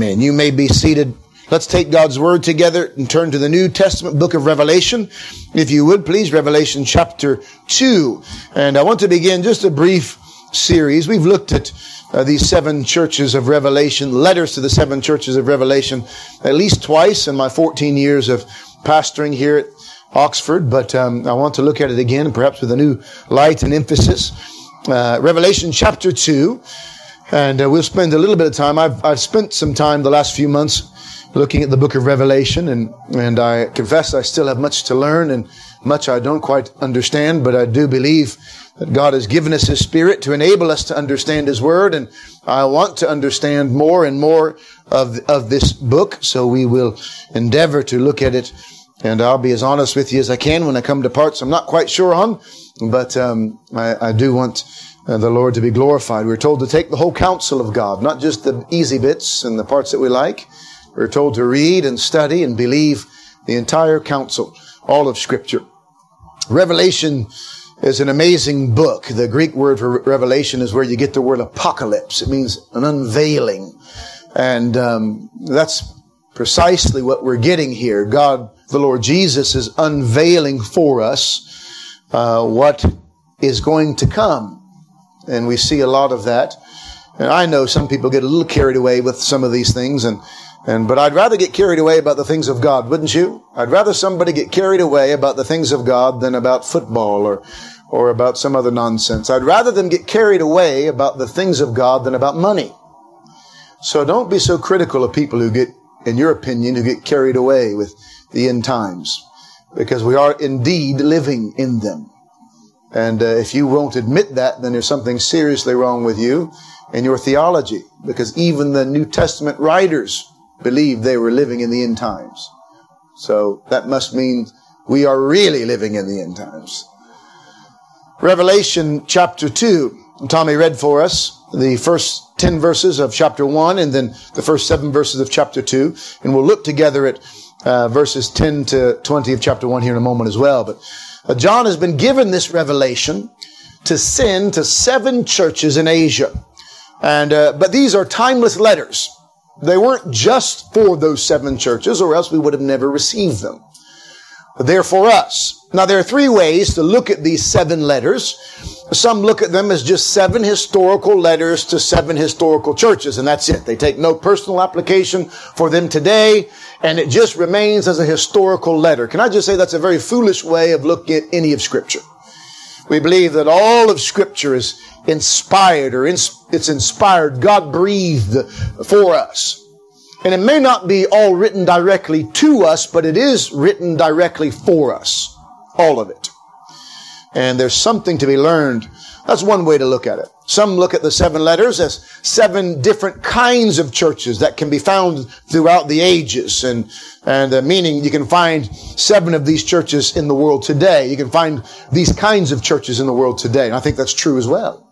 Amen. You may be seated. Let's take God's Word together and turn to the New Testament book of Revelation. If you would, please, Revelation chapter 2. And I want to begin just a brief series. We've looked at uh, these seven churches of Revelation, letters to the seven churches of Revelation, at least twice in my 14 years of pastoring here at Oxford, but um, I want to look at it again, perhaps with a new light and emphasis. Uh, Revelation chapter 2. And uh, we'll spend a little bit of time. I've, I've spent some time the last few months looking at the book of Revelation, and, and I confess I still have much to learn and much I don't quite understand, but I do believe that God has given us His Spirit to enable us to understand His Word, and I want to understand more and more of, of this book, so we will endeavor to look at it, and I'll be as honest with you as I can when I come to parts I'm not quite sure on, but um, I, I do want the Lord to be glorified. We're told to take the whole counsel of God, not just the easy bits and the parts that we like. We're told to read and study and believe the entire counsel, all of Scripture. Revelation is an amazing book. The Greek word for revelation is where you get the word apocalypse. It means an unveiling. And um, that's precisely what we're getting here. God, the Lord Jesus, is unveiling for us uh, what is going to come and we see a lot of that. And I know some people get a little carried away with some of these things, and, and but I'd rather get carried away about the things of God, wouldn't you? I'd rather somebody get carried away about the things of God than about football or or about some other nonsense. I'd rather them get carried away about the things of God than about money. So don't be so critical of people who get, in your opinion, who get carried away with the end times, because we are indeed living in them. And uh, if you won't admit that, then there's something seriously wrong with you and your theology, because even the New Testament writers believed they were living in the end times. So that must mean we are really living in the end times. Revelation chapter 2. Tommy read for us the first 10 verses of chapter 1 and then the first 7 verses of chapter 2. And we'll look together at uh, verses 10 to 20 of chapter 1 here in a moment as well. But John has been given this revelation to send to seven churches in Asia. And, uh, but these are timeless letters. They weren't just for those seven churches or else we would have never received them. They're for us. Now there are three ways to look at these seven letters. Some look at them as just seven historical letters to seven historical churches, and that's it. They take no personal application for them today, and it just remains as a historical letter. Can I just say that's a very foolish way of looking at any of Scripture? We believe that all of Scripture is inspired or it's inspired, God breathed for us. And it may not be all written directly to us, but it is written directly for us. All of it. And there's something to be learned. That's one way to look at it. Some look at the seven letters as seven different kinds of churches that can be found throughout the ages. And, and uh, meaning you can find seven of these churches in the world today. You can find these kinds of churches in the world today. And I think that's true as well.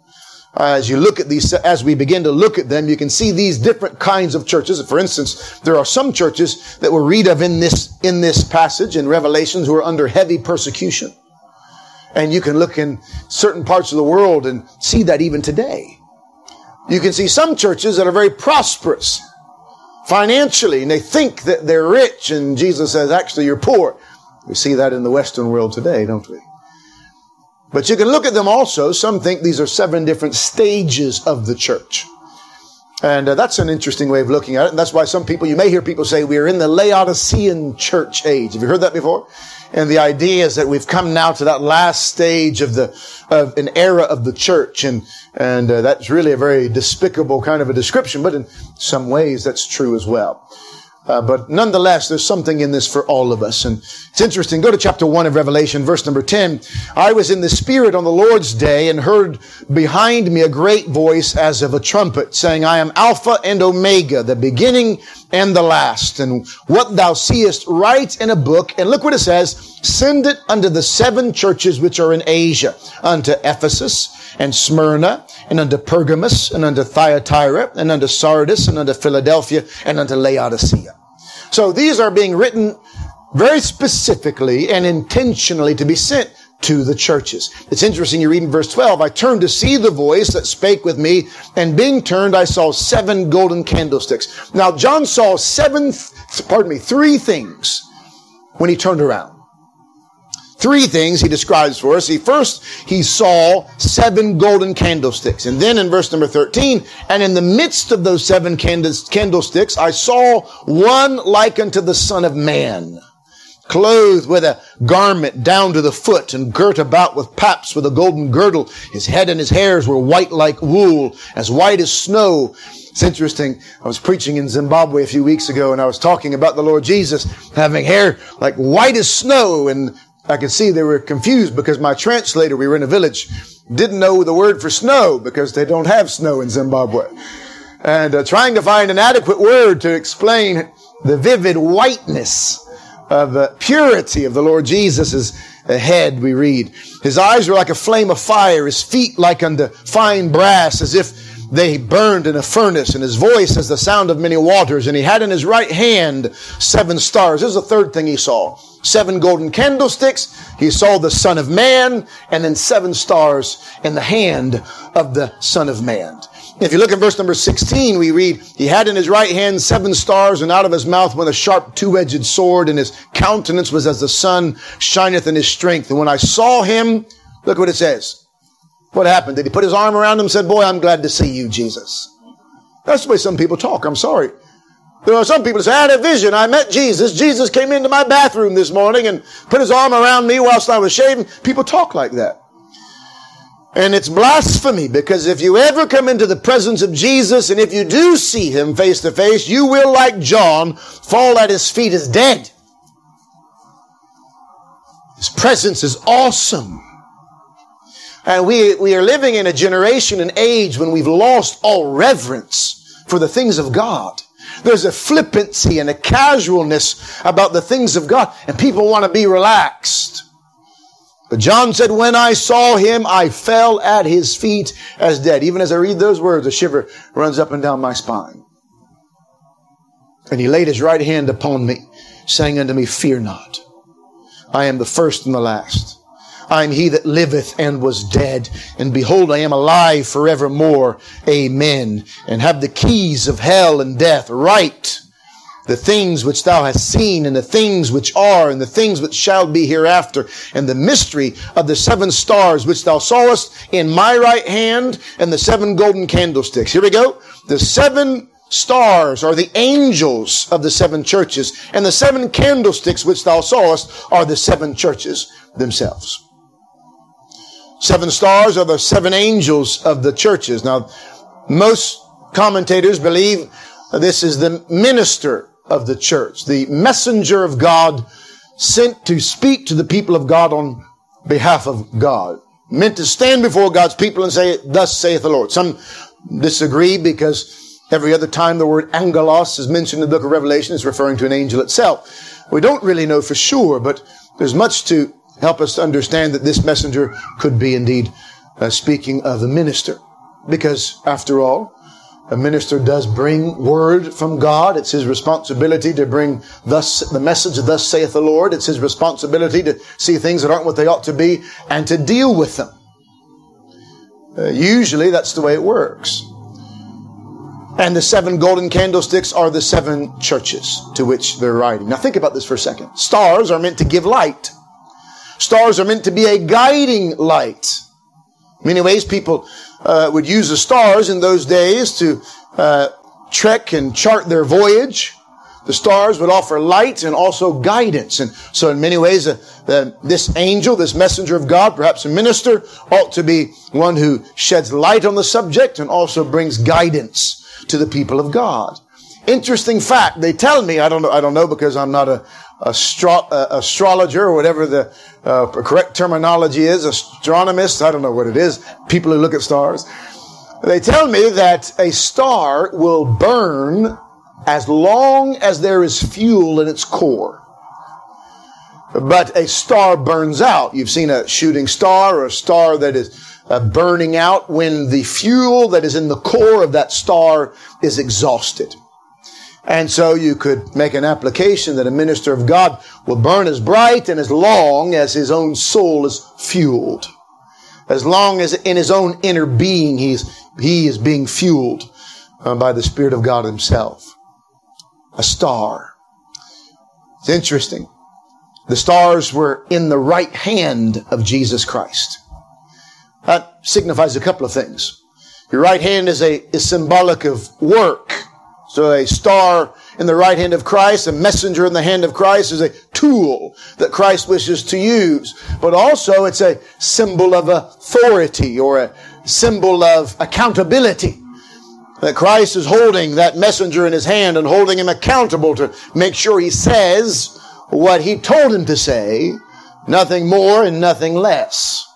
As you look at these, as we begin to look at them, you can see these different kinds of churches. For instance, there are some churches that we read of in this, in this passage in Revelations who are under heavy persecution. And you can look in certain parts of the world and see that even today. You can see some churches that are very prosperous financially and they think that they're rich and Jesus says, actually, you're poor. We see that in the Western world today, don't we? But you can look at them also. Some think these are seven different stages of the church. And uh, that's an interesting way of looking at it. And that's why some people, you may hear people say, we are in the Laodicean church age. Have you heard that before? And the idea is that we've come now to that last stage of the, of an era of the church. And, and uh, that's really a very despicable kind of a description, but in some ways that's true as well. Uh, but nonetheless, there's something in this for all of us. And it's interesting. Go to chapter 1 of Revelation, verse number 10. I was in the Spirit on the Lord's day and heard behind me a great voice as of a trumpet saying, I am Alpha and Omega, the beginning and the last. And what thou seest, write in a book. And look what it says. Send it unto the seven churches which are in Asia, unto Ephesus and Smyrna and unto Pergamos and unto Thyatira and unto Sardis and unto Philadelphia and unto Laodicea. So these are being written very specifically and intentionally to be sent to the churches. It's interesting, you read in verse 12, I turned to see the voice that spake with me, and being turned, I saw seven golden candlesticks. Now, John saw seven, pardon me, three things when he turned around. Three things he describes for us. He first, he saw seven golden candlesticks. And then in verse number 13, and in the midst of those seven candlesticks, I saw one like unto the Son of Man clothed with a garment down to the foot and girt about with paps with a golden girdle. His head and his hairs were white like wool, as white as snow. It's interesting. I was preaching in Zimbabwe a few weeks ago and I was talking about the Lord Jesus having hair like white as snow. And I could see they were confused because my translator, we were in a village, didn't know the word for snow because they don't have snow in Zimbabwe. And uh, trying to find an adequate word to explain the vivid whiteness of the purity of the Lord Jesus' head, we read. His eyes were like a flame of fire, his feet like unto fine brass, as if they burned in a furnace, and his voice as the sound of many waters, and he had in his right hand seven stars. This is the third thing he saw. Seven golden candlesticks. He saw the Son of Man, and then seven stars in the hand of the Son of Man. If you look at verse number 16, we read, He had in his right hand seven stars, and out of his mouth went a sharp two-edged sword, and his countenance was as the sun shineth in his strength. And when I saw him, look what it says. What happened? Did he put his arm around him and said, Boy, I'm glad to see you, Jesus? That's the way some people talk. I'm sorry. There are some people that say, I had a vision. I met Jesus. Jesus came into my bathroom this morning and put his arm around me whilst I was shaving. People talk like that. And it's blasphemy because if you ever come into the presence of Jesus and if you do see him face to face, you will, like John, fall at his feet as dead. His presence is awesome. And we, we are living in a generation and age when we've lost all reverence for the things of God. There's a flippancy and a casualness about the things of God, and people want to be relaxed. But John said, when I saw him, I fell at his feet as dead. Even as I read those words, a shiver runs up and down my spine. And he laid his right hand upon me, saying unto me, Fear not. I am the first and the last. I am he that liveth and was dead. And behold, I am alive forevermore. Amen. And have the keys of hell and death. Write the things which thou hast seen and the things which are and the things which shall be hereafter and the mystery of the seven stars which thou sawest in my right hand and the seven golden candlesticks. Here we go. The seven stars are the angels of the seven churches and the seven candlesticks which thou sawest are the seven churches themselves. Seven stars are the seven angels of the churches. Now, most commentators believe this is the minister of the church, the messenger of God sent to speak to the people of God on behalf of God, meant to stand before God's people and say, thus saith the Lord. Some disagree because every other time the word angelos is mentioned in the book of Revelation, it's referring to an angel itself. We don't really know for sure, but there's much to help us to understand that this messenger could be indeed uh, speaking of the minister. Because after all, a minister does bring word from God. It's his responsibility to bring thus the message, thus saith the Lord. It's his responsibility to see things that aren't what they ought to be and to deal with them. Uh, usually that's the way it works. And the seven golden candlesticks are the seven churches to which they're writing. Now think about this for a second. Stars are meant to give light. Stars are meant to be a guiding light. Many ways, people uh, would use the stars in those days to uh, trek and chart their voyage. The stars would offer light and also guidance. And so in many ways, uh, this angel, this messenger of God, perhaps a minister, ought to be one who sheds light on the subject and also brings guidance to the people of God. Interesting fact. They tell me, I don't know, I don't know because I'm not a, astro- astrologer or whatever the uh, correct terminology is, astronomist, I don't know what it is, people who look at stars. They tell me that a star will burn as long as there is fuel in its core. But a star burns out. You've seen a shooting star or a star that is uh, burning out when the fuel that is in the core of that star is exhausted. And so you could make an application that a minister of God will burn as bright and as long as his own soul is fueled. As long as in his own inner being he's, he is being fueled uh, by the Spirit of God himself. A star. It's interesting. The stars were in the right hand of Jesus Christ. That signifies a couple of things. Your right hand is a is symbolic of work. So a star in the right hand of Christ, a messenger in the hand of Christ is a tool that Christ wishes to use. But also it's a symbol of authority or a symbol of accountability. That Christ is holding that messenger in his hand and holding him accountable to make sure he says what he told him to say, nothing more and nothing less.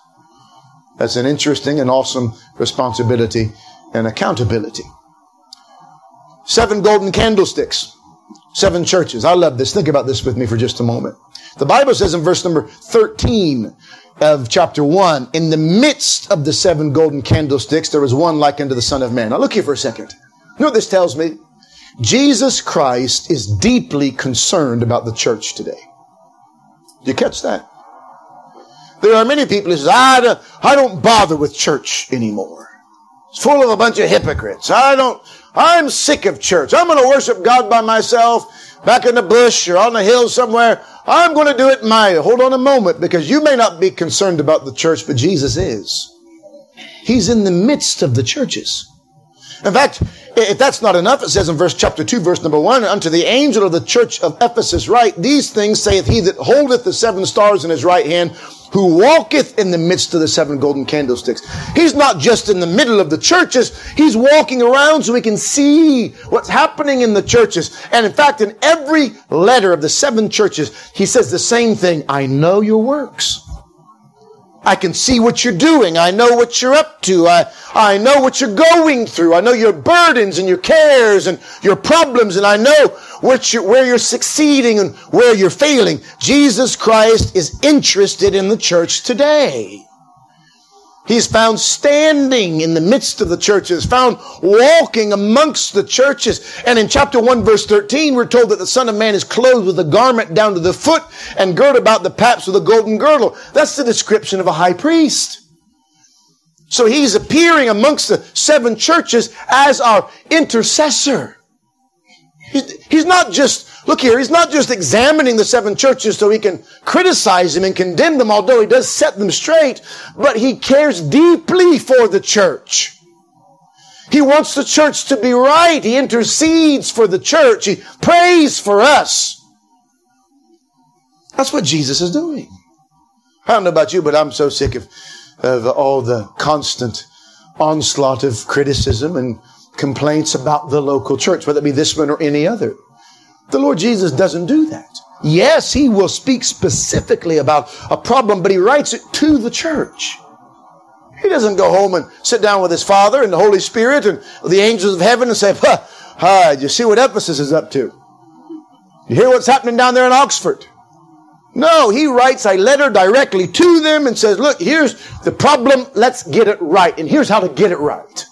That's an interesting and awesome responsibility and accountability. Seven golden candlesticks. Seven churches. I love this. Think about this with me for just a moment. The Bible says in verse number 13 of chapter 1, in the midst of the seven golden candlesticks, there was one like unto the Son of Man. Now look here for a second. You know what this tells me? Jesus Christ is deeply concerned about the church today. Do you catch that? There are many people who say, I don't, I don't bother with church anymore. It's full of a bunch of hypocrites. I don't, I'm sick of church. I'm going to worship God by myself, back in the bush or on the hill somewhere. I'm going to do it my, hold on a moment, because you may not be concerned about the church, but Jesus is. He's in the midst of the churches. In fact, if that's not enough, it says in verse chapter 2, verse number 1, unto the angel of the church of Ephesus write, these things saith he that holdeth the seven stars in his right hand, who walketh in the midst of the seven golden candlesticks. He's not just in the middle of the churches. He's walking around so he can see what's happening in the churches. And in fact, in every letter of the seven churches, he says the same thing. I know your works. I can see what you're doing. I know what you're up to. I, I know what you're going through. I know your burdens and your cares and your problems, and I know you're, where you're succeeding and where you're failing. Jesus Christ is interested in the church today. He's found standing in the midst of the churches, found walking amongst the churches. And in chapter 1 verse 13, we're told that the Son of Man is clothed with a garment down to the foot and girt about the paps with a golden girdle. That's the description of a high priest. So he's appearing amongst the seven churches as our intercessor. He's not just, look here, he's not just examining the seven churches so he can criticize them and condemn them, although he does set them straight, but he cares deeply for the church. He wants the church to be right. He intercedes for the church. He prays for us. That's what Jesus is doing. I don't know about you, but I'm so sick of, of all the constant onslaught of criticism and complaints about the local church, whether it be this one or any other. The Lord Jesus doesn't do that. Yes, he will speak specifically about a problem, but he writes it to the church. He doesn't go home and sit down with his Father and the Holy Spirit and the angels of heaven and say, huh, hi, you see what Ephesus is up to? You hear what's happening down there in Oxford? No, he writes a letter directly to them and says, look, here's the problem. Let's get it right. And here's how to get it right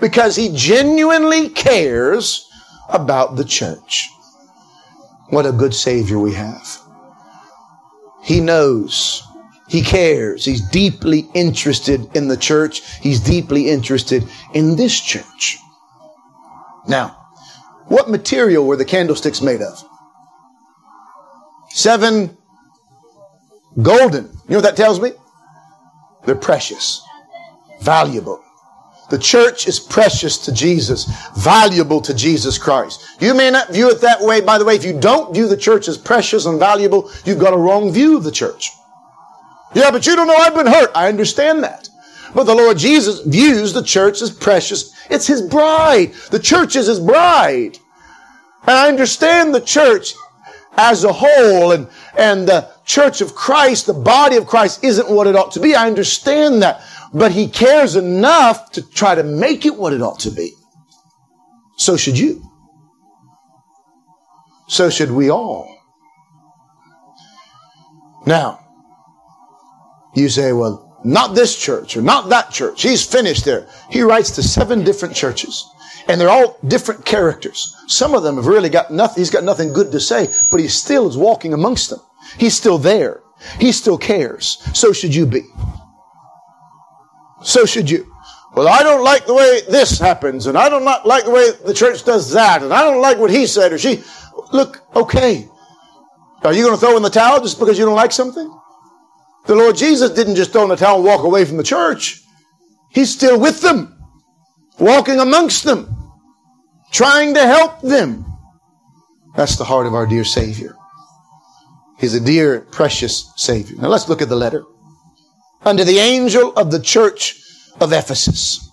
because he genuinely cares about the church. What a good Savior we have. He knows. He cares. He's deeply interested in the church. He's deeply interested in this church. Now, what material were the candlesticks made of? Seven golden. You know what that tells me? They're precious, valuable. The church is precious to Jesus, valuable to Jesus Christ. You may not view it that way. By the way, if you don't view the church as precious and valuable, you've got a wrong view of the church. Yeah, but you don't know I've been hurt. I understand that. But the Lord Jesus views the church as precious. It's His bride. The church is His bride. And I understand the church as a whole and, and the church of Christ, the body of Christ isn't what it ought to be. I understand that but he cares enough to try to make it what it ought to be. So should you. So should we all. Now, you say, well, not this church or not that church. He's finished there. He writes to seven different churches. And they're all different characters. Some of them have really got nothing, he's got nothing good to say, but he still is walking amongst them. He's still there. He still cares. So should you be. So should you. Well, I don't like the way this happens, and I don't like the way the church does that, and I don't like what he said or she. Look, okay. Are you going to throw in the towel just because you don't like something? The Lord Jesus didn't just throw in the towel and walk away from the church. He's still with them, walking amongst them, trying to help them. That's the heart of our dear Savior. He's a dear, precious Savior. Now let's look at the letter. Under the angel of the church of Ephesus.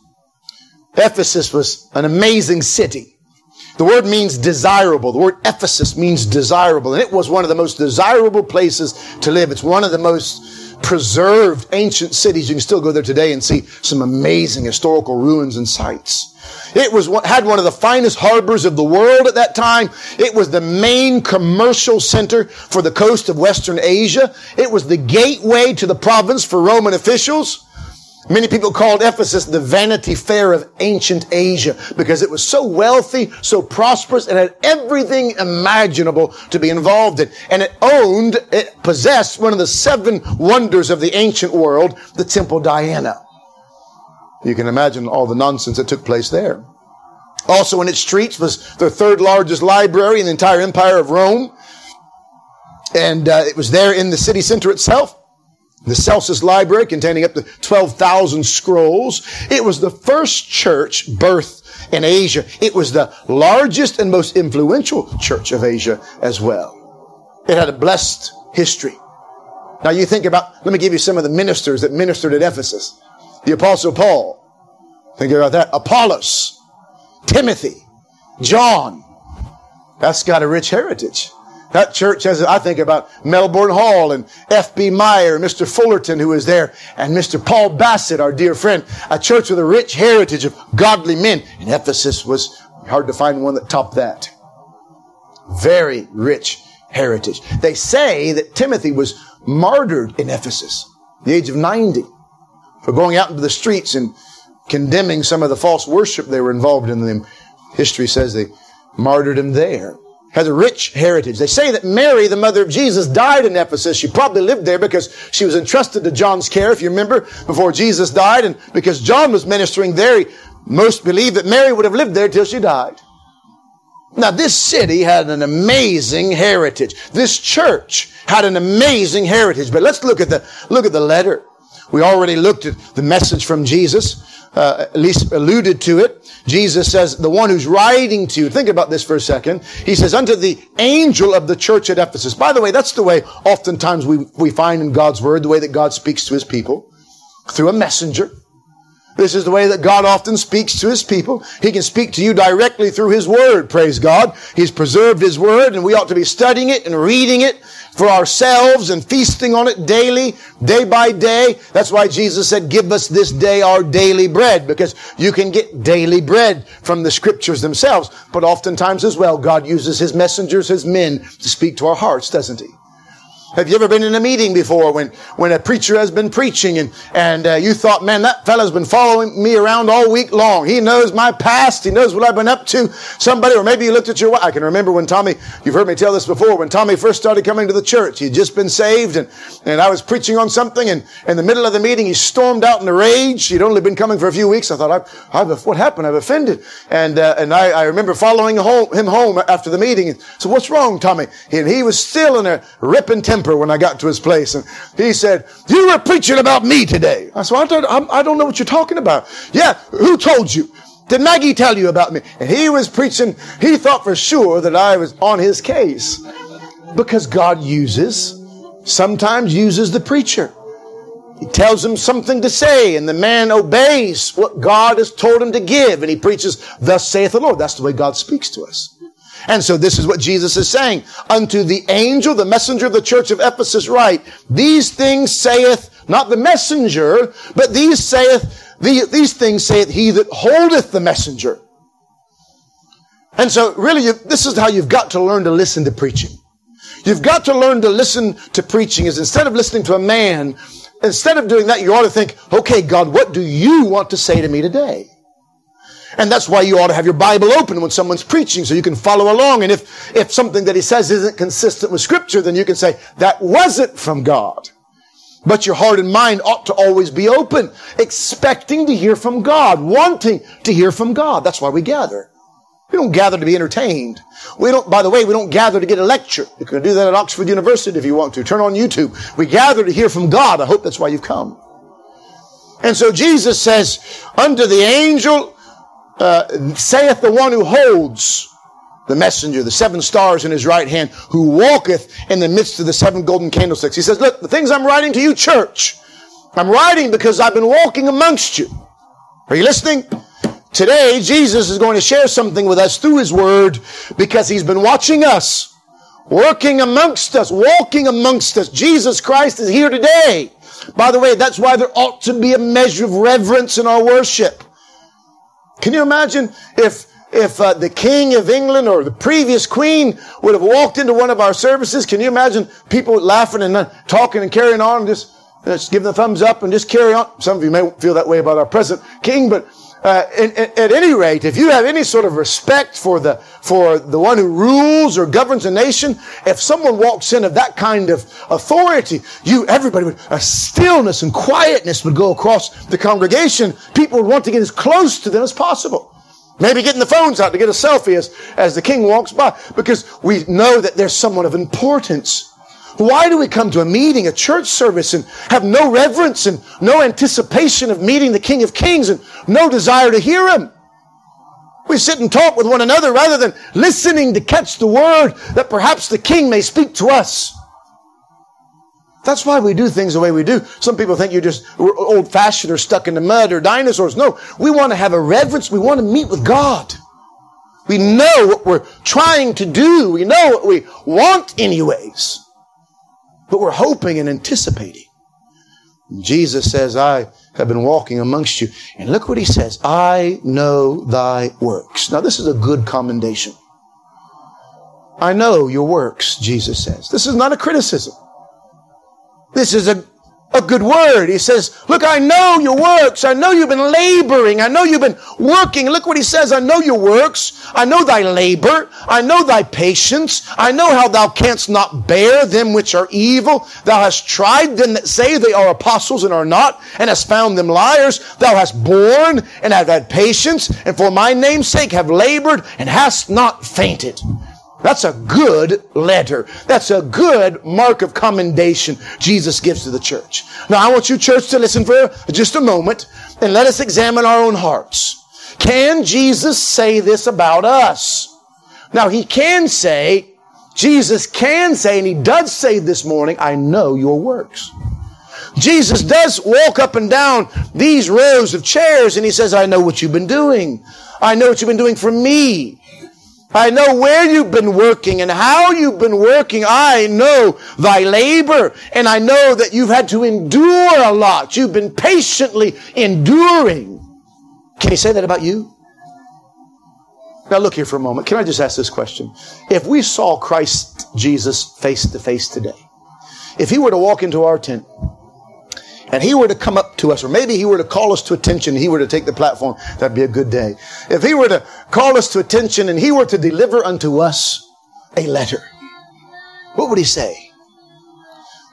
Ephesus was an amazing city. The word means desirable. The word Ephesus means desirable. And it was one of the most desirable places to live. It's one of the most preserved ancient cities. You can still go there today and see some amazing historical ruins and sites. It was had one of the finest harbors of the world at that time. It was the main commercial center for the coast of Western Asia. It was the gateway to the province for Roman officials. Many people called Ephesus the Vanity Fair of ancient Asia because it was so wealthy, so prosperous, and had everything imaginable to be involved in. And it owned, it possessed one of the seven wonders of the ancient world, the Temple Diana. You can imagine all the nonsense that took place there. Also in its streets was the third largest library in the entire empire of Rome. And uh, it was there in the city center itself. The Celsus Library containing up to 12,000 scrolls. It was the first church birthed in Asia. It was the largest and most influential church of Asia as well. It had a blessed history. Now you think about, let me give you some of the ministers that ministered at Ephesus. The apostle Paul. Think about that. Apollos. Timothy. John. That's got a rich heritage. That church has, I think about Melbourne Hall and F.B. Meyer, Mr. Fullerton who was there, and Mr. Paul Bassett, our dear friend. A church with a rich heritage of godly men. And Ephesus was hard to find one that topped that. Very rich heritage. They say that Timothy was martyred in Ephesus, the age of 90, for going out into the streets and condemning some of the false worship they were involved in. History says they martyred him there has a rich heritage. They say that Mary, the mother of Jesus, died in Ephesus. She probably lived there because she was entrusted to John's care, if you remember, before Jesus died. And because John was ministering there, most believe that Mary would have lived there till she died. Now, this city had an amazing heritage. This church had an amazing heritage. But let's look at the, look at the letter. We already looked at the message from Jesus uh, at least alluded to it. Jesus says, the one who's writing to you, think about this for a second. He says, unto the angel of the church at Ephesus. By the way, that's the way oftentimes we, we find in God's word, the way that God speaks to his people. Through a messenger. This is the way that God often speaks to His people. He can speak to you directly through His Word, praise God. He's preserved His Word and we ought to be studying it and reading it for ourselves and feasting on it daily, day by day. That's why Jesus said, give us this day our daily bread, because you can get daily bread from the scriptures themselves. But oftentimes as well, God uses His messengers, His men to speak to our hearts, doesn't He? Have you ever been in a meeting before when, when a preacher has been preaching and, and uh, you thought, man, that fellow's been following me around all week long. He knows my past. He knows what I've been up to. Somebody, or maybe you looked at your wife. I can remember when Tommy, you've heard me tell this before, when Tommy first started coming to the church, he'd just been saved and, and I was preaching on something and in the middle of the meeting, he stormed out in a rage. He'd only been coming for a few weeks. I thought, I've, I've what happened? I've offended. And, uh, and I, I remember following home, him home after the meeting. So what's wrong, Tommy? And he was still in a ripping temper when I got to his place. And he said, you were preaching about me today. I said, I don't, I don't know what you're talking about. Yeah, who told you? Did Maggie tell you about me? And he was preaching, he thought for sure that I was on his case. Because God uses, sometimes uses the preacher. He tells him something to say, and the man obeys what God has told him to give, and he preaches, Thus saith the Lord. That's the way God speaks to us. And so this is what Jesus is saying. Unto the angel, the messenger of the church of Ephesus write, These things saith, not the messenger, but these saith, these things saith he that holdeth the messenger. And so really, you, this is how you've got to learn to listen to preaching. You've got to learn to listen to preaching is instead of listening to a man, instead of doing that, you ought to think, okay, God, what do you want to say to me today? And that's why you ought to have your Bible open when someone's preaching so you can follow along. And if, if something that he says isn't consistent with scripture, then you can say, that wasn't from God. But your heart and mind ought to always be open, expecting to hear from God, wanting to hear from God. That's why we gather. We don't gather to be entertained. We don't, by the way, we don't gather to get a lecture. You can do that at Oxford University if you want to. Turn on YouTube. We gather to hear from God. I hope that's why you've come. And so Jesus says, unto the angel, uh, saith the one who holds the messenger, the seven stars in his right hand, who walketh in the midst of the seven golden candlesticks. He says, look, the things I'm writing to you, church, I'm writing because I've been walking amongst you. Are you listening? Today, Jesus is going to share something with us through His Word because He's been watching us, working amongst us, walking amongst us. Jesus Christ is here today. By the way, that's why there ought to be a measure of reverence in our worship. Can you imagine if if uh, the king of England or the previous queen would have walked into one of our services? Can you imagine people laughing and uh, talking and carrying on, and just just giving the thumbs up and just carry on? Some of you may feel that way about our present king, but uh, at, at, any rate, if you have any sort of respect for the for the one who rules or governs a nation, if someone walks in of that kind of authority, you everybody would a stillness and quietness would go across the congregation. People would want to get as close to them as possible. Maybe getting the phones out to get a selfie as, as the king walks by, because we know that there's someone of importance why do we come to a meeting, a church service, and have no reverence and no anticipation of meeting the King of Kings and no desire to hear Him? We sit and talk with one another rather than listening to catch the word that perhaps the King may speak to us. That's why we do things the way we do. Some people think you're just old fashioned or stuck in the mud or dinosaurs. No, we want to have a reverence. We want to meet with God. We know what we're trying to do. We know what we want anyways but we're hoping and anticipating. Jesus says, I have been walking amongst you. And look what he says. I know thy works. Now this is a good commendation. I know your works, Jesus says. This is not a criticism. This is a a good word. He says, look, I know your works. I know you've been laboring. I know you've been working. Look what he says. I know your works. I know thy labor. I know thy patience. I know how thou canst not bear them which are evil. Thou hast tried them that say they are apostles and are not, and hast found them liars. Thou hast borne and have had patience, and for my name's sake have labored and hast not fainted. That's a good letter. That's a good mark of commendation Jesus gives to the church. Now I want you church to listen for just a moment and let us examine our own hearts. Can Jesus say this about us? Now he can say, Jesus can say, and he does say this morning, I know your works. Jesus does walk up and down these rows of chairs and he says, I know what you've been doing. I know what you've been doing for me. I know where you've been working and how you've been working. I know thy labor and I know that you've had to endure a lot. You've been patiently enduring. Can he say that about you? Now look here for a moment. Can I just ask this question? If we saw Christ Jesus face to face today, if he were to walk into our tent and he were to come up to us, or maybe he were to call us to attention, he were to take the platform, that'd be a good day. If he were to call us to attention and he were to deliver unto us a letter, what would he say?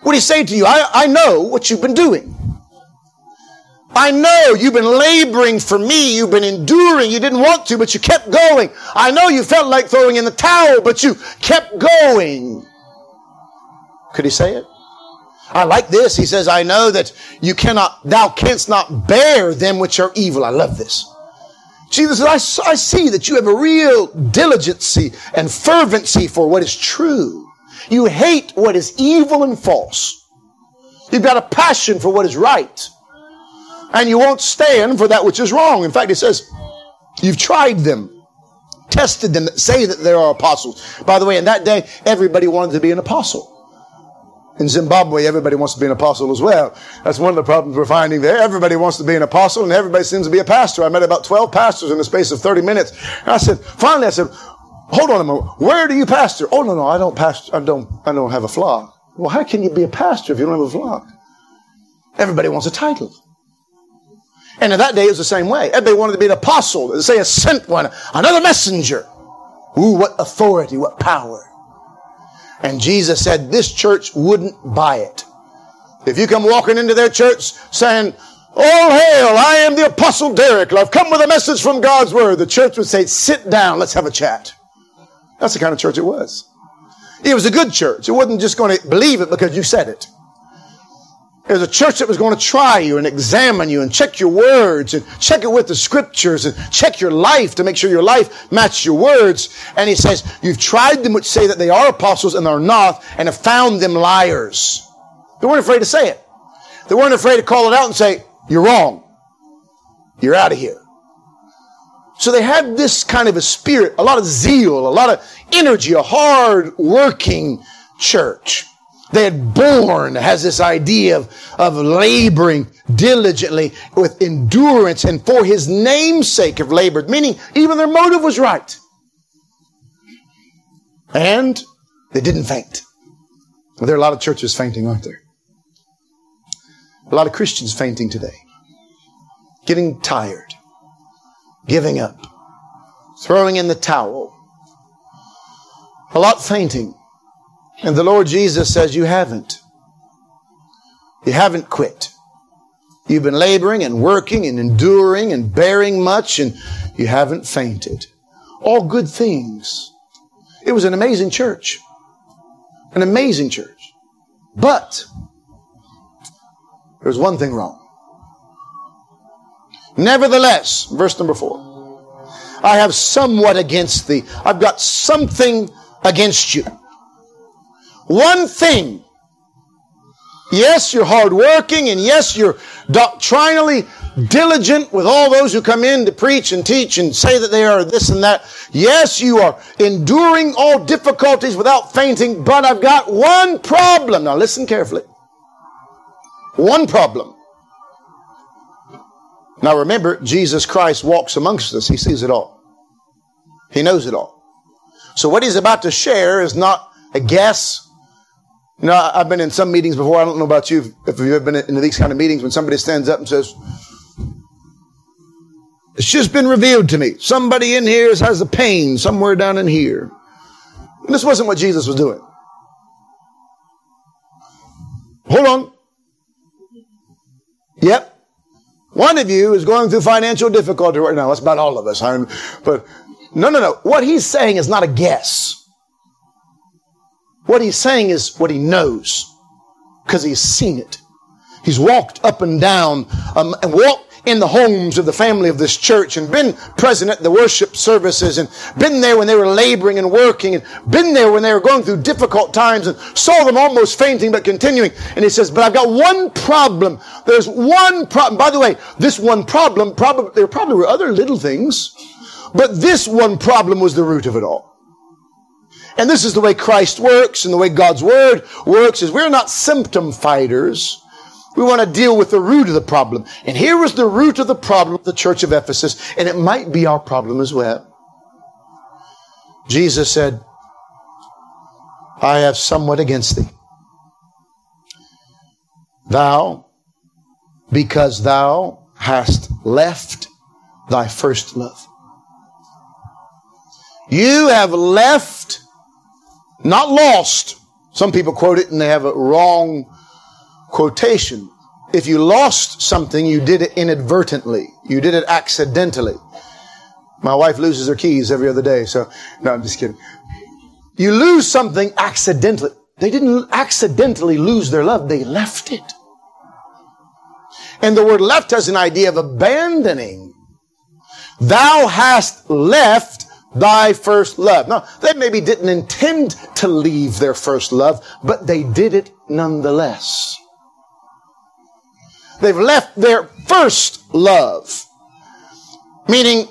Would he say to you, I, I know what you've been doing. I know you've been laboring for me. You've been enduring. You didn't want to, but you kept going. I know you felt like throwing in the towel, but you kept going. Could he say it? I like this. He says, I know that you cannot, thou canst not bear them which are evil. I love this. Jesus says, I, I see that you have a real diligency and fervency for what is true. You hate what is evil and false. You've got a passion for what is right. And you won't stand for that which is wrong. In fact, he says, you've tried them, tested them say that there are apostles. By the way, in that day, everybody wanted to be an apostle. In Zimbabwe, everybody wants to be an apostle as well. That's one of the problems we're finding there. Everybody wants to be an apostle and everybody seems to be a pastor. I met about 12 pastors in the space of 30 minutes. And I said, finally I said, hold on a moment. Where do you pastor? Oh, no, no, I don't pastor. I don't, I don't have a flock. Well, how can you be a pastor if you don't have a flock? Everybody wants a title. And in that day, it was the same way. Everybody wanted to be an apostle, say a sent one, another messenger. Ooh, what authority, what power. And Jesus said this church wouldn't buy it. If you come walking into their church saying, All hail, I am the apostle Derek. I've come with a message from God's word. The church would say, sit down, let's have a chat. That's the kind of church it was. It was a good church. It wasn't just going to believe it because you said it. Was a church that was going to try you and examine you and check your words and check it with the scriptures and check your life to make sure your life matched your words. And he says, you've tried them which say that they are apostles and are not and have found them liars. They weren't afraid to say it. They weren't afraid to call it out and say, you're wrong. You're out of here. So they had this kind of a spirit, a lot of zeal, a lot of energy, a hard working church. Had born has this idea of, of laboring diligently with endurance and for his name's sake have labored, meaning even their motive was right. And they didn't faint. There are a lot of churches fainting, aren't there? A lot of Christians fainting today. Getting tired. Giving up. Throwing in the towel. A lot fainting. And the Lord Jesus says, You haven't. You haven't quit. You've been laboring and working and enduring and bearing much, and you haven't fainted. All good things. It was an amazing church. An amazing church. But there was one thing wrong. Nevertheless, verse number four. I have somewhat against thee. I've got something against you. One thing. Yes, you're hardworking, and yes, you're doctrinally diligent with all those who come in to preach and teach and say that they are this and that. Yes, you are enduring all difficulties without fainting, but I've got one problem. Now listen carefully. One problem. Now remember, Jesus Christ walks amongst us. He sees it all. He knows it all. So what he's about to share is not a guess you know, I've been in some meetings before. I don't know about you if you've ever been in these kind of meetings when somebody stands up and says, It's just been revealed to me. Somebody in here has a pain somewhere down in here. And this wasn't what Jesus was doing. Hold on. Yep. One of you is going through financial difficulty right now. That's about all of us. But no, no, no. What he's saying is not a guess. What he's saying is what he knows because he's seen it. He's walked up and down um, and walked in the homes of the family of this church and been present at the worship services and been there when they were laboring and working and been there when they were going through difficult times and saw them almost fainting but continuing. And he says, but I've got one problem. There's one problem. By the way, this one problem, probably, there probably were other little things, but this one problem was the root of it all. And this is the way Christ works and the way God's Word works is we're not symptom fighters. We want to deal with the root of the problem. And here was the root of the problem of the church of Ephesus, and it might be our problem as well. Jesus said, I have somewhat against thee. Thou, because thou hast left thy first love. You have left not lost. Some people quote it and they have a wrong quotation. If you lost something, you did it inadvertently. You did it accidentally. My wife loses her keys every other day, so no, I'm just kidding. You lose something accidentally. They didn't accidentally lose their love, they left it. And the word left has an idea of abandoning. Thou hast left thy first love. Now, they maybe didn't intend to leave their first love, but they did it nonetheless. They've left their first love. Meaning,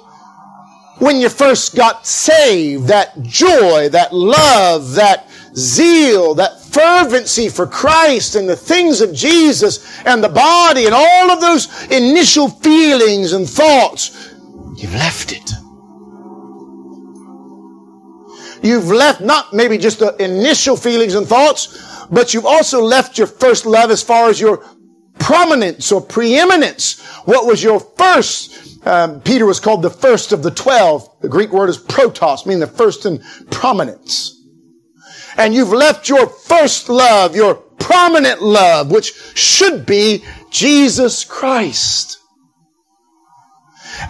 when you first got saved, that joy, that love, that zeal, that fervency for Christ and the things of Jesus and the body and all of those initial feelings and thoughts, you've left it. You've left not maybe just the initial feelings and thoughts, but you've also left your first love as far as your prominence or preeminence? What was your first? Um, Peter was called the first of the twelve. The Greek word is protos, meaning the first in prominence. And you've left your first love, your prominent love, which should be Jesus Christ.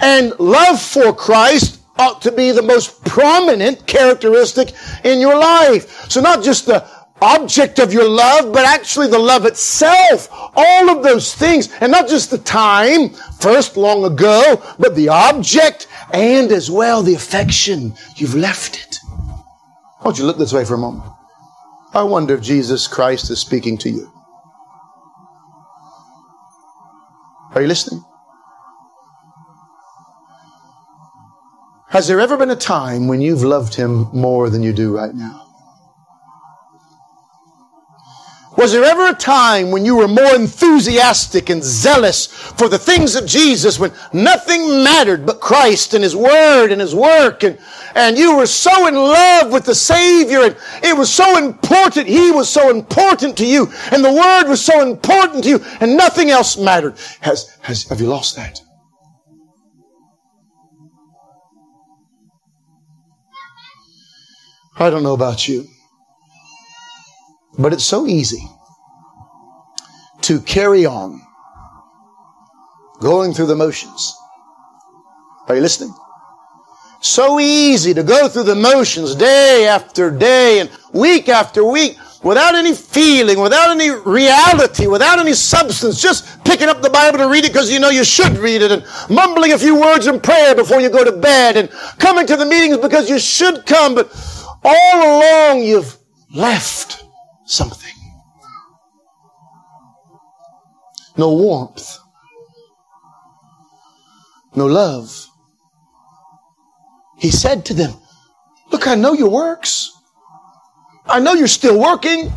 And love for Christ ought to be the most prominent characteristic in your life. So not just the object of your love, but actually the love itself. All of those things, and not just the time, first long ago, but the object and as well the affection. You've left it. Why don't you look this way for a moment? I wonder if Jesus Christ is speaking to you. Are you listening? Has there ever been a time when you've loved him more than you do right now? Was there ever a time when you were more enthusiastic and zealous for the things of Jesus when nothing mattered but Christ and His Word and His work and, and you were so in love with the Savior and it was so important, He was so important to you and the Word was so important to you and nothing else mattered. Has, has, have you lost that? I don't know about you. But it's so easy to carry on going through the motions. Are you listening? So easy to go through the motions day after day and week after week without any feeling, without any reality, without any substance, just picking up the Bible to read it because you know you should read it and mumbling a few words in prayer before you go to bed and coming to the meetings because you should come, but all along you've left something. No warmth. No love. He said to them, Look, I know your works. I know you're still working.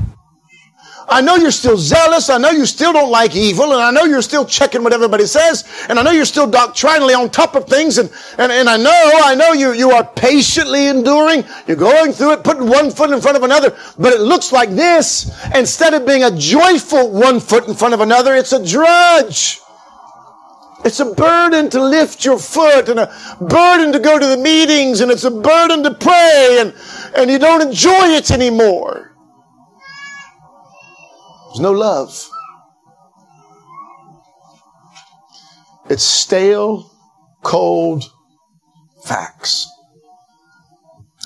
I know you're still zealous. I know you still don't like evil. And I know you're still checking what everybody says. And I know you're still doctrinally on top of things. And, and, and I know, I know you, you are patiently enduring. You're going through it, putting one foot in front of another. But it looks like this. Instead of being a joyful one foot in front of another, it's a drudge. It's a burden to lift your foot and a burden to go to the meetings and it's a burden to pray and, and you don't enjoy it anymore. There's no love. It's stale, cold facts.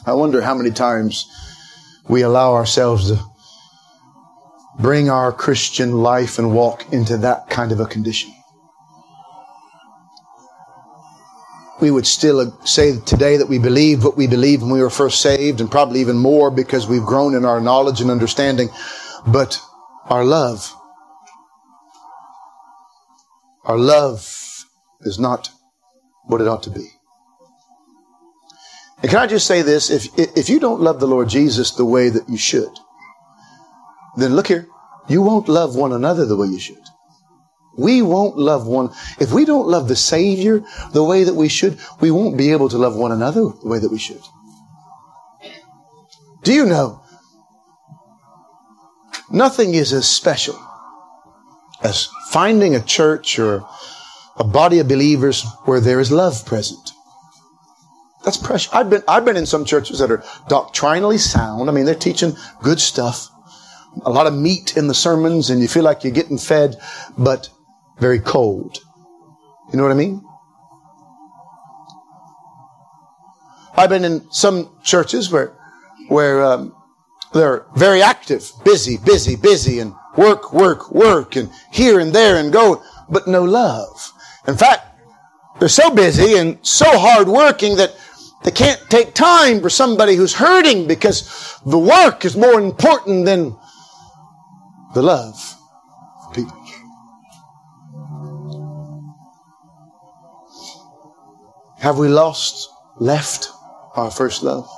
I wonder how many times we allow ourselves to bring our Christian life and walk into that kind of a condition. We would still say today that we believe what we believed when we were first saved, and probably even more because we've grown in our knowledge and understanding. But our love. Our love is not what it ought to be. And can I just say this? If, if you don't love the Lord Jesus the way that you should, then look here, you won't love one another the way you should. We won't love one. If we don't love the Savior the way that we should, we won't be able to love one another the way that we should. Do you know Nothing is as special as finding a church or a body of believers where there is love present. That's precious. I've been, I've been in some churches that are doctrinally sound. I mean, they're teaching good stuff. A lot of meat in the sermons and you feel like you're getting fed, but very cold. You know what I mean? I've been in some churches where, where um, they're very active, busy, busy, busy, and work, work, work, and here and there and go, but no love. In fact, they're so busy and so hard working that they can't take time for somebody who's hurting because the work is more important than the love for people. Have we lost, left our first love?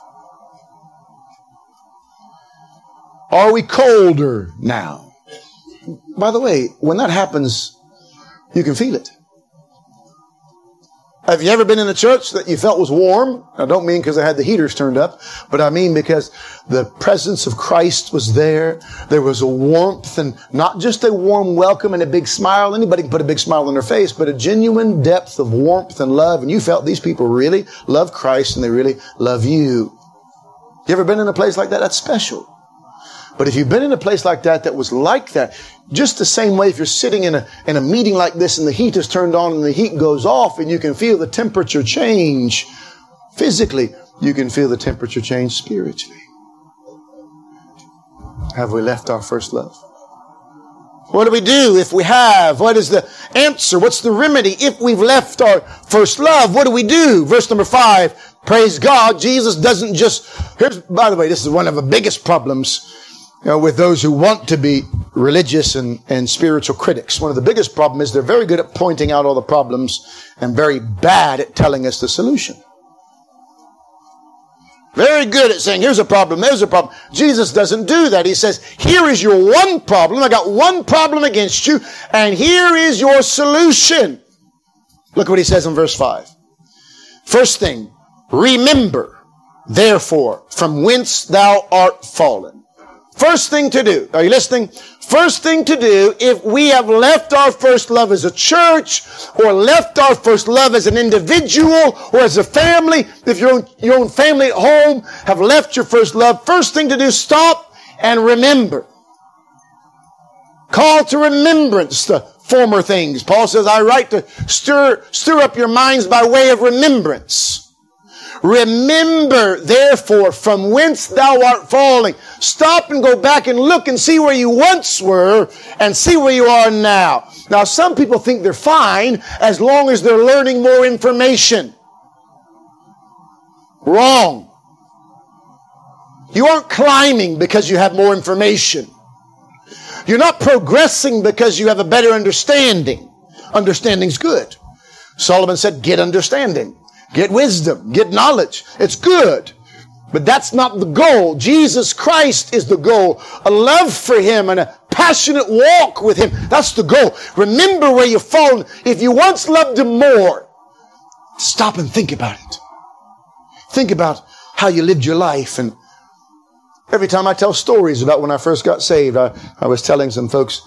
Are we colder now? By the way, when that happens, you can feel it. Have you ever been in a church that you felt was warm? I don't mean because they had the heaters turned up, but I mean because the presence of Christ was there. There was a warmth and not just a warm welcome and a big smile. Anybody can put a big smile on their face, but a genuine depth of warmth and love. And you felt these people really love Christ and they really love you. You ever been in a place like that? That's special. But if you've been in a place like that that was like that, just the same way if you're sitting in a, in a meeting like this and the heat is turned on and the heat goes off and you can feel the temperature change physically, you can feel the temperature change spiritually. Have we left our first love? What do we do if we have? What is the answer? What's the remedy if we've left our first love? What do we do? Verse number five, praise God, Jesus doesn't just, here's, by the way, this is one of the biggest problems you know, with those who want to be religious and, and spiritual critics. One of the biggest problems is they're very good at pointing out all the problems and very bad at telling us the solution. Very good at saying, here's a problem, there's a problem. Jesus doesn't do that. He says, here is your one problem. I got one problem against you, and here is your solution. Look what he says in verse 5. First thing, remember, therefore, from whence thou art fallen. First thing to do, are you listening? First thing to do, if we have left our first love as a church, or left our first love as an individual, or as a family, if your own, your own family at home have left your first love, first thing to do, stop and remember. Call to remembrance the former things. Paul says, I write to stir, stir up your minds by way of remembrance. Remember, therefore, from whence thou art falling. Stop and go back and look and see where you once were and see where you are now. Now, some people think they're fine as long as they're learning more information. Wrong. You aren't climbing because you have more information. You're not progressing because you have a better understanding. Understanding's good. Solomon said, get understanding. Get wisdom. Get knowledge. It's good. But that's not the goal. Jesus Christ is the goal. A love for Him and a passionate walk with Him. That's the goal. Remember where you've fallen. If you once loved Him more, stop and think about it. Think about how you lived your life. And every time I tell stories about when I first got saved, I, I was telling some folks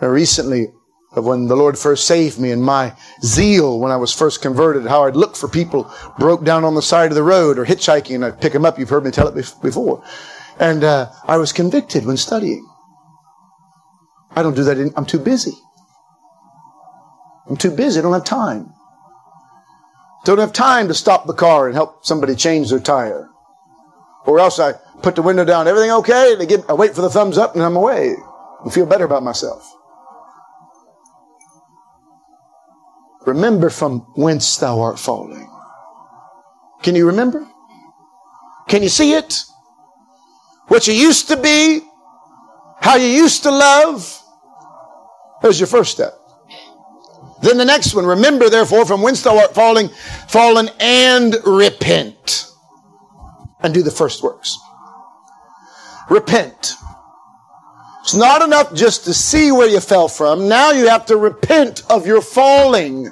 uh, recently of when the Lord first saved me and my zeal when I was first converted, how I'd look for people broke down on the side of the road or hitchhiking and I'd pick them up. You've heard me tell it before. And uh, I was convicted when studying. I don't do that. In, I'm too busy. I'm too busy. I don't have time. Don't have time to stop the car and help somebody change their tire. Or else I put the window down. Everything okay? They give, I wait for the thumbs up and I'm away I feel better about myself. Remember from whence thou art falling. Can you remember? Can you see it? What you used to be? How you used to love? There's your first step. Then the next one, remember therefore from whence thou art falling, fallen and repent. And do the first works. Repent. It's not enough just to see where you fell from. Now you have to repent of your falling.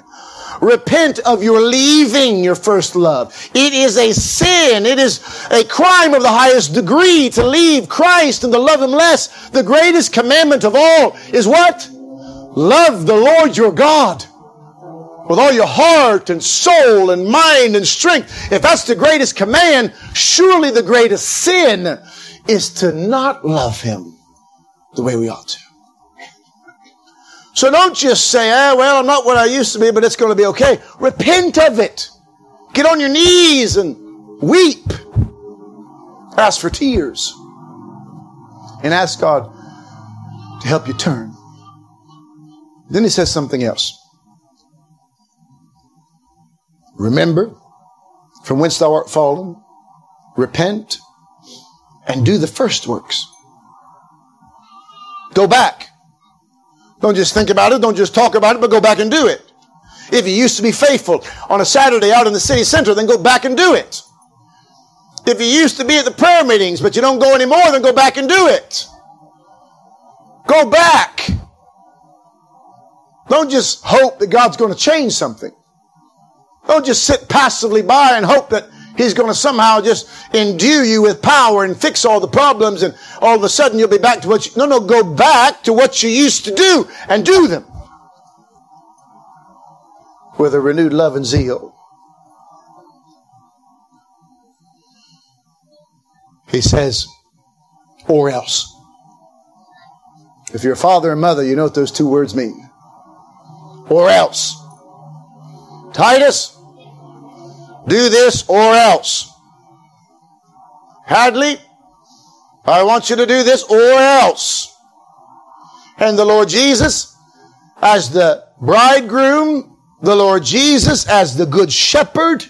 Repent of your leaving your first love. It is a sin. It is a crime of the highest degree to leave Christ and to love Him less. The greatest commandment of all is what? Love the Lord your God with all your heart and soul and mind and strength. If that's the greatest command, surely the greatest sin is to not love Him the way we ought to. So don't just say, ah, well, I'm not what I used to be, but it's going to be okay. Repent of it. Get on your knees and weep. Ask for tears. And ask God to help you turn. Then he says something else. Remember from whence thou art fallen, repent, and do the first works. Go back. Don't just think about it. Don't just talk about it, but go back and do it. If you used to be faithful on a Saturday out in the city center, then go back and do it. If you used to be at the prayer meetings, but you don't go anymore, then go back and do it. Go back. Don't just hope that God's going to change something. Don't just sit passively by and hope that He's going to somehow just endue you with power and fix all the problems and all of a sudden you'll be back to what you, no, no, go back to what you used to do and do them with a renewed love and zeal. He says, or else. If you're a father and mother, you know what those two words mean. Or else. Titus, do this or else. Hadley, I want you to do this or else. And the Lord Jesus, as the bridegroom, the Lord Jesus, as the good shepherd,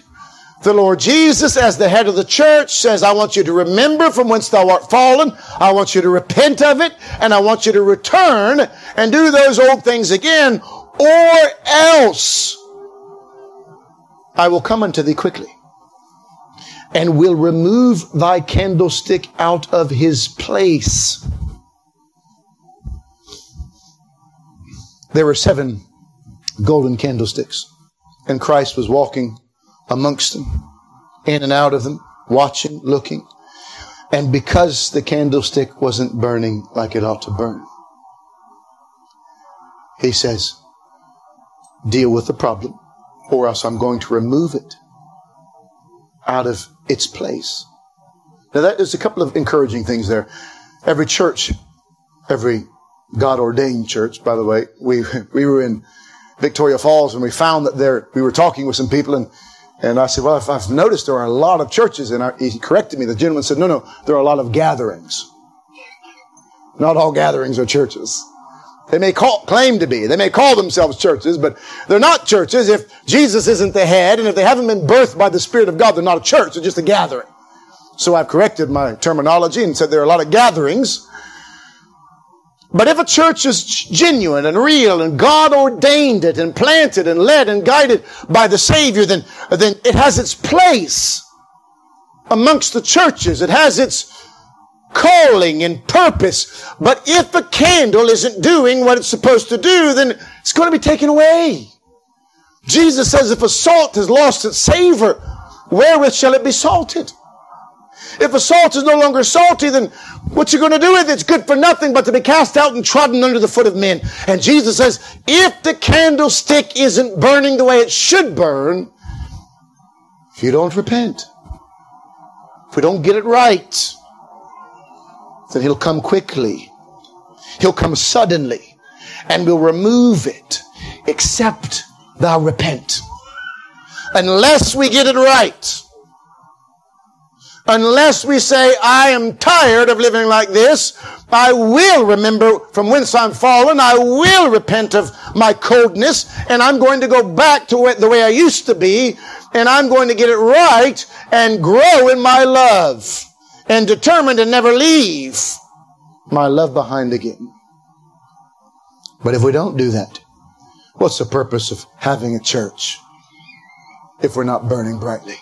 the Lord Jesus, as the head of the church, says, I want you to remember from whence thou art fallen. I want you to repent of it, and I want you to return and do those old things again, or else I will come unto thee quickly and will remove thy candlestick out of his place. There were seven golden candlesticks, and Christ was walking amongst them, in and out of them, watching, looking. And because the candlestick wasn't burning like it ought to burn, he says, deal with the problem or else I'm going to remove it out of its place. Now, that, there's a couple of encouraging things there. Every church, every God ordained church, by the way, we, we were in Victoria Falls and we found that there, we were talking with some people and, and I said, well, if I've noticed there are a lot of churches and he corrected me. The gentleman said, no, no, there are a lot of gatherings. Not all gatherings are churches. They may call, claim to be. They may call themselves churches, but they're not churches if Jesus isn't the head and if they haven't been birthed by the Spirit of God, they're not a church. They're just a gathering. So I've corrected my terminology and said there are a lot of gatherings. But if a church is genuine and real and God ordained it and planted and led and guided by the Savior, then, then it has its place amongst the churches. It has its calling and purpose. But if a candle isn't doing what it's supposed to do, then it's going to be taken away. Jesus says if a salt has lost its savor, wherewith shall it be salted? If a salt is no longer salty, then what you going to do with it? It's good for nothing but to be cast out and trodden under the foot of men. And Jesus says, if the candlestick isn't burning the way it should burn, if you don't repent, if we don't get it right, then he'll come quickly. He'll come suddenly and will remove it except thou repent. Unless we get it right. Unless we say, I am tired of living like this, I will remember from whence I'm fallen. I will repent of my coldness and I'm going to go back to the way I used to be and I'm going to get it right and grow in my love and determined to never leave my love behind again. But if we don't do that, what's the purpose of having a church if we're not burning brightly?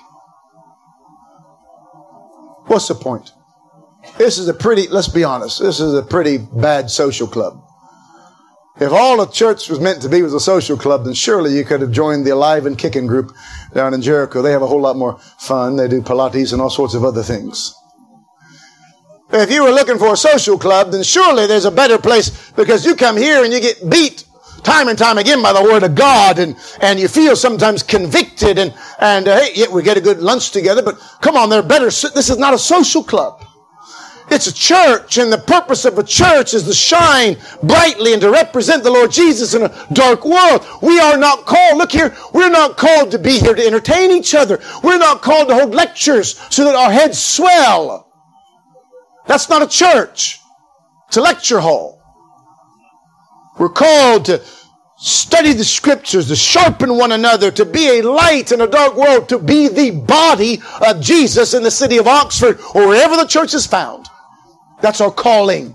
What's the point? This is a pretty, let's be honest, this is a pretty bad social club. If all a church was meant to be was a social club, then surely you could have joined the Alive and Kicking group down in Jericho. They have a whole lot more fun. They do Pilates and all sorts of other things. If you were looking for a social club, then surely there's a better place because you come here and you get beat time and time again by the word of God and, and you feel sometimes convicted and, and uh, hey, yeah, we get a good lunch together, but come on, they're better. This is not a social club. It's a church, and the purpose of a church is to shine brightly and to represent the Lord Jesus in a dark world. We are not called, look here, we're not called to be here to entertain each other. We're not called to hold lectures so that our heads swell. That's not a church. It's a lecture hall. We're called to study the scriptures, to sharpen one another, to be a light in a dark world, to be the body of Jesus in the city of Oxford or wherever the church is found. That's our calling.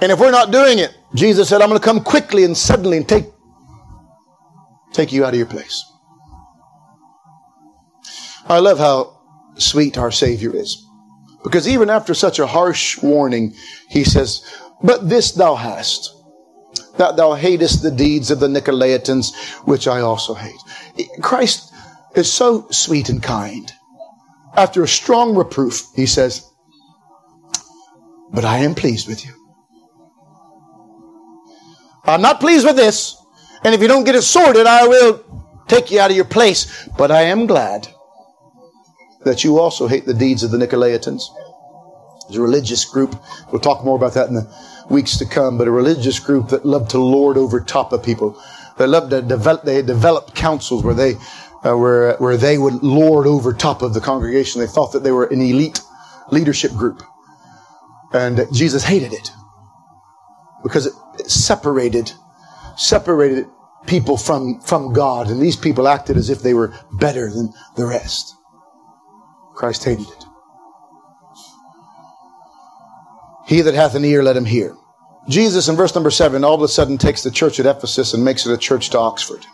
And if we're not doing it, Jesus said, I'm going to come quickly and suddenly and take, take you out of your place. I love how sweet our Savior is. Because even after such a harsh warning, he says, But this thou hast, that thou hatest the deeds of the Nicolaitans, which I also hate. Christ is so sweet and kind. After a strong reproof, he says, But I am pleased with you. I'm not pleased with this, and if you don't get it sorted, I will take you out of your place. But I am glad that you also hate the deeds of the Nicolaitans. There's a religious group. We'll talk more about that in the weeks to come, but a religious group that loved to lord over top of people. They loved to develop, they developed councils where they, uh, where, where they would lord over top of the congregation. They thought that they were an elite leadership group. And Jesus hated it because it separated, separated people from, from God. And these people acted as if they were better than the rest. Christ hated it. He that hath an ear, let him hear. Jesus in verse number seven all of a sudden takes the church at Ephesus and makes it a church to Oxford.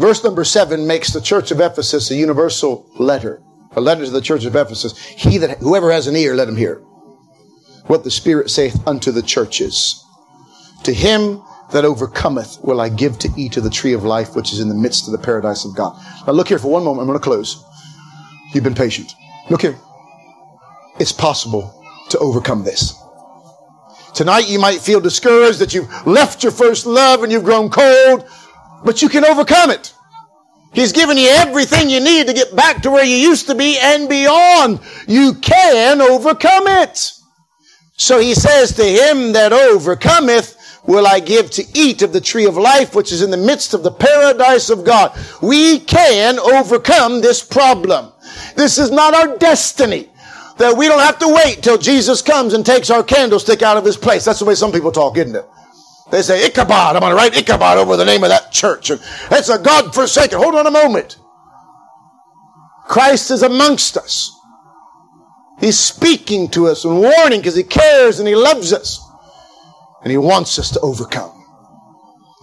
Verse number seven makes the church of Ephesus a universal letter, a letter to the church of Ephesus. He that, whoever has an ear, let him hear what the Spirit saith unto the churches. To him that overcometh will I give to eat of the tree of life which is in the midst of the paradise of God. Now look here for one moment. I'm going to close. You've been patient. Look here. It's possible to overcome this. Tonight you might feel discouraged that you've left your first love and you've grown cold, but you can overcome it. He's given you everything you need to get back to where you used to be and beyond. You can overcome it. So he says to him that overcometh, will I give to eat of the tree of life, which is in the midst of the paradise of God. We can overcome this problem. This is not our destiny that we don't have to wait till Jesus comes and takes our candlestick out of his place. That's the way some people talk, isn't it? They say Ichabod. I'm going to write Ichabod over the name of that church. And it's a God forsaken. Hold on a moment. Christ is amongst us. He's speaking to us and warning because he cares and he loves us. And he wants us to overcome.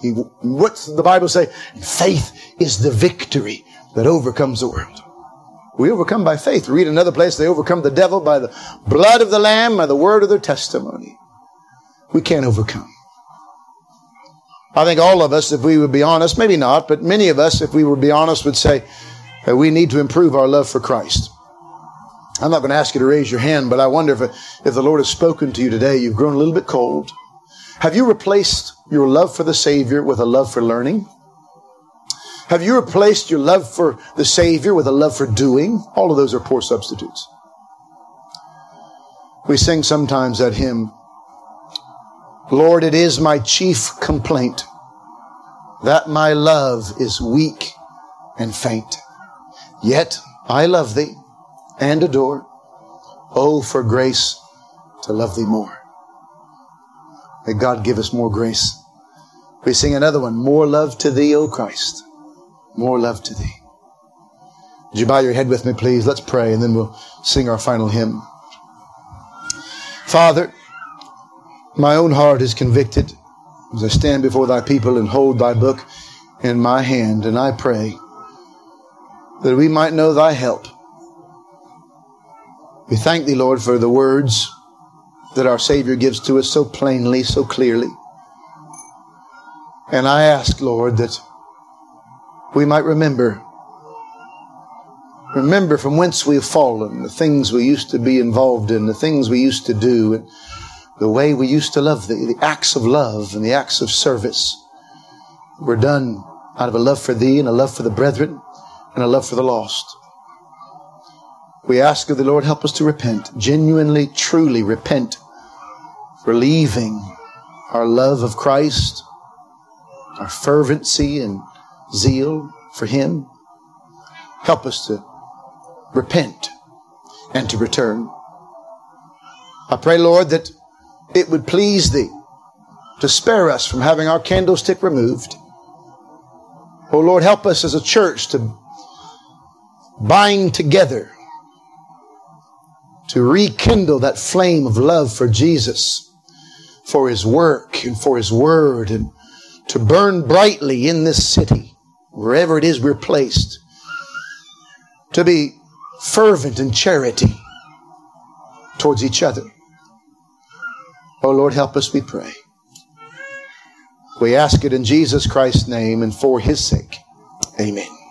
He, what's the Bible say? Faith is the victory that overcomes the world. We overcome by faith. Read another place, they overcome the devil by the blood of the Lamb, by the word of their testimony. We can't overcome. I think all of us, if we would be honest, maybe not, but many of us, if we would be honest, would say that we need to improve our love for Christ. I'm not going to ask you to raise your hand, but I wonder if, if the Lord has spoken to you today. You've grown a little bit cold. Have you replaced your love for the Savior with a love for learning? Have you replaced your love for the Savior with a love for doing? All of those are poor substitutes. We sing sometimes that hymn, Lord, it is my chief complaint that my love is weak and faint. Yet I love thee and adore. Oh, for grace to love thee more. May God give us more grace. We sing another one, more love to thee, O Christ more love to thee. Would you bow your head with me, please? Let's pray, and then we'll sing our final hymn. Father, my own heart is convicted as I stand before thy people and hold thy book in my hand, and I pray that we might know thy help. We thank thee, Lord, for the words that our Savior gives to us so plainly, so clearly. And I ask, Lord, that we might remember. Remember from whence we have fallen, the things we used to be involved in, the things we used to do, and the way we used to love thee, the acts of love and the acts of service were done out of a love for thee and a love for the brethren and a love for the lost. We ask of the Lord, help us to repent, genuinely, truly repent for leaving our love of Christ, our fervency and zeal for Him. Help us to repent and to return. I pray, Lord, that it would please Thee to spare us from having our candlestick removed. Oh Lord, help us as a church to bind together to rekindle that flame of love for Jesus, for His work and for His word, and to burn brightly in this city wherever it is we're placed, to be fervent in charity towards each other. Oh Lord, help us, we pray. We ask it in Jesus Christ's name and for his sake. Amen.